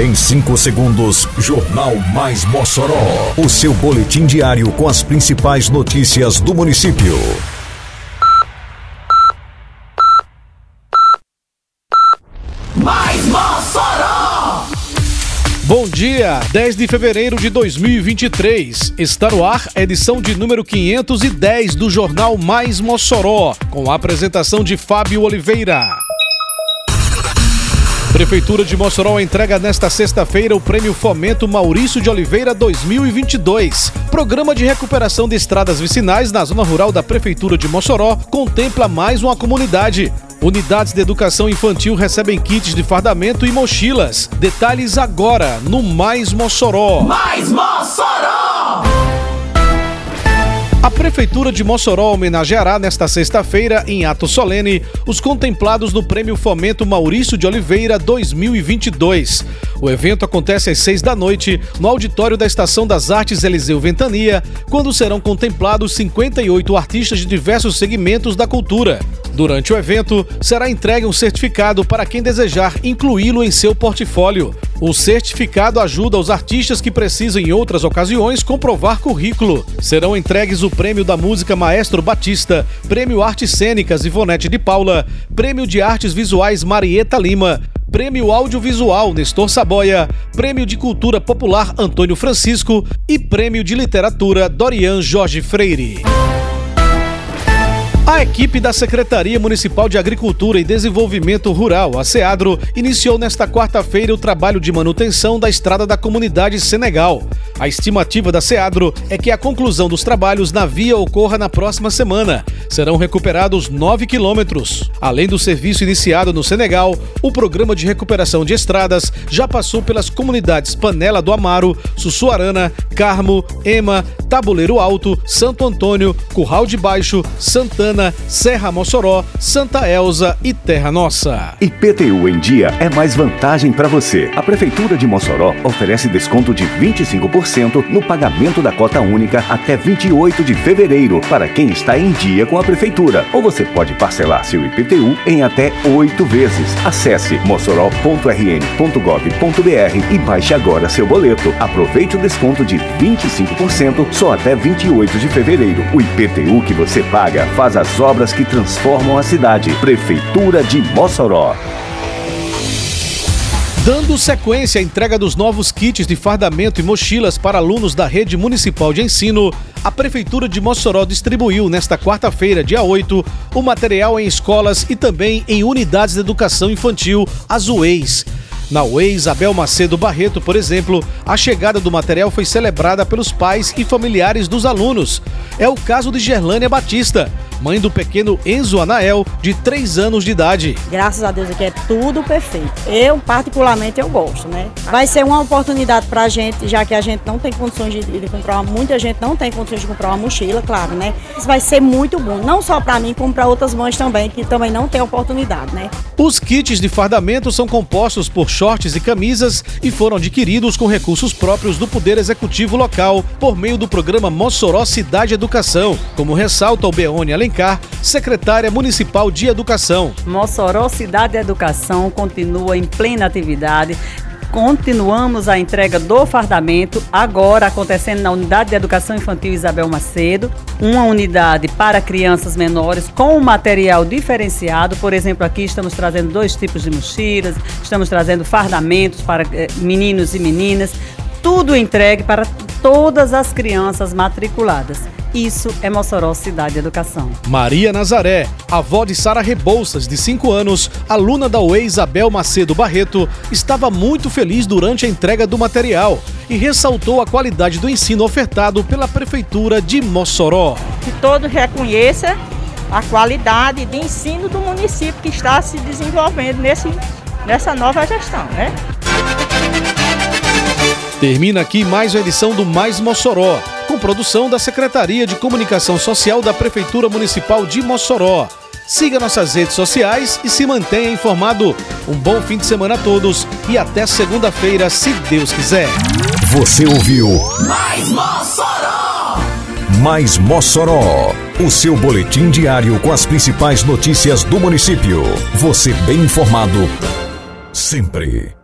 Em 5 segundos, Jornal Mais Mossoró. O seu boletim diário com as principais notícias do município. Mais Mossoró! Bom dia, 10 de fevereiro de 2023. Está no ar a edição de número 510 do Jornal Mais Mossoró, com a apresentação de Fábio Oliveira. Prefeitura de Mossoró entrega nesta sexta-feira o Prêmio Fomento Maurício de Oliveira 2022. Programa de recuperação de estradas vicinais na zona rural da Prefeitura de Mossoró contempla mais uma comunidade. Unidades de educação infantil recebem kits de fardamento e mochilas. Detalhes agora no Mais Mossoró. Mais Mossoró! A Prefeitura de Mossoró homenageará nesta sexta-feira, em ato solene, os contemplados no Prêmio Fomento Maurício de Oliveira 2022. O evento acontece às seis da noite, no auditório da Estação das Artes Eliseu Ventania, quando serão contemplados 58 artistas de diversos segmentos da cultura. Durante o evento, será entregue um certificado para quem desejar incluí-lo em seu portfólio. O certificado ajuda os artistas que precisam, em outras ocasiões, comprovar currículo. Serão entregues o Prêmio da Música Maestro Batista, Prêmio Artes Cênicas Ivonete de Paula, Prêmio de Artes Visuais Marieta Lima, Prêmio Audiovisual Nestor Saboia, Prêmio de Cultura Popular Antônio Francisco e Prêmio de Literatura Dorian Jorge Freire. A equipe da Secretaria Municipal de Agricultura e Desenvolvimento Rural, a SEADRO, iniciou nesta quarta-feira o trabalho de manutenção da estrada da comunidade Senegal. A estimativa da SEADRO é que a conclusão dos trabalhos na via ocorra na próxima semana. Serão recuperados 9 quilômetros. Além do serviço iniciado no Senegal, o programa de recuperação de estradas já passou pelas comunidades Panela do Amaro, Sussuarana, Carmo, Ema, Tabuleiro Alto, Santo Antônio, Curral de Baixo, Santana, Serra Mossoró, Santa Elza e Terra Nossa. IPTU em dia é mais vantagem para você. A Prefeitura de Mossoró oferece desconto de 25% no pagamento da cota única até 28 de fevereiro para quem está em dia com a Prefeitura. Ou você pode parcelar seu IPTU em até oito vezes. Acesse mossoró.rn.gov.br e baixe agora seu boleto. Aproveite o desconto de 25% só até 28 de fevereiro. O IPTU que você paga faz as obras que transformam a cidade. Prefeitura de Mossoró. Dando sequência à entrega dos novos kits de fardamento e mochilas para alunos da rede municipal de ensino, a Prefeitura de Mossoró distribuiu nesta quarta-feira, dia 8, o material em escolas e também em unidades de educação infantil, as UEIs. Na UEI Isabel Macedo Barreto, por exemplo, a chegada do material foi celebrada pelos pais e familiares dos alunos. É o caso de Gerlânia Batista, mãe do pequeno Enzo Anael, de 3 anos de idade. Graças a Deus aqui é tudo perfeito. Eu, particularmente, eu gosto, né? Vai ser uma oportunidade pra gente, já que a gente não tem condições de, de comprar uma, muita gente não tem condições de comprar uma mochila, claro, né? Isso vai ser muito bom, não só pra mim, como pra outras mães também, que também não têm oportunidade, né? Os kits de fardamento são compostos por shorts e camisas e foram adquiridos com recursos próprios do Poder Executivo local por meio do programa Mossoró Cidade Educação, como ressalta o Beone Alencar, secretária municipal de Educação. Mossoró Cidade Educação continua em plena atividade. Continuamos a entrega do fardamento, agora acontecendo na Unidade de Educação Infantil Isabel Macedo, uma unidade para crianças menores com material diferenciado. Por exemplo, aqui estamos trazendo dois tipos de mochilas, estamos trazendo fardamentos para eh, meninos e meninas, tudo entregue para todas as crianças matriculadas. Isso é Mossoró Cidade Educação. Maria Nazaré, avó de Sara Rebouças, de 5 anos, aluna da UEI Isabel Macedo Barreto, estava muito feliz durante a entrega do material e ressaltou a qualidade do ensino ofertado pela Prefeitura de Mossoró. Que todos reconheçam a qualidade de ensino do município que está se desenvolvendo nesse, nessa nova gestão, né? Termina aqui mais uma edição do Mais Mossoró, com produção da Secretaria de Comunicação Social da Prefeitura Municipal de Mossoró. Siga nossas redes sociais e se mantenha informado. Um bom fim de semana a todos e até segunda-feira, se Deus quiser. Você ouviu Mais Mossoró! Mais Mossoró, o seu boletim diário com as principais notícias do município. Você bem informado sempre.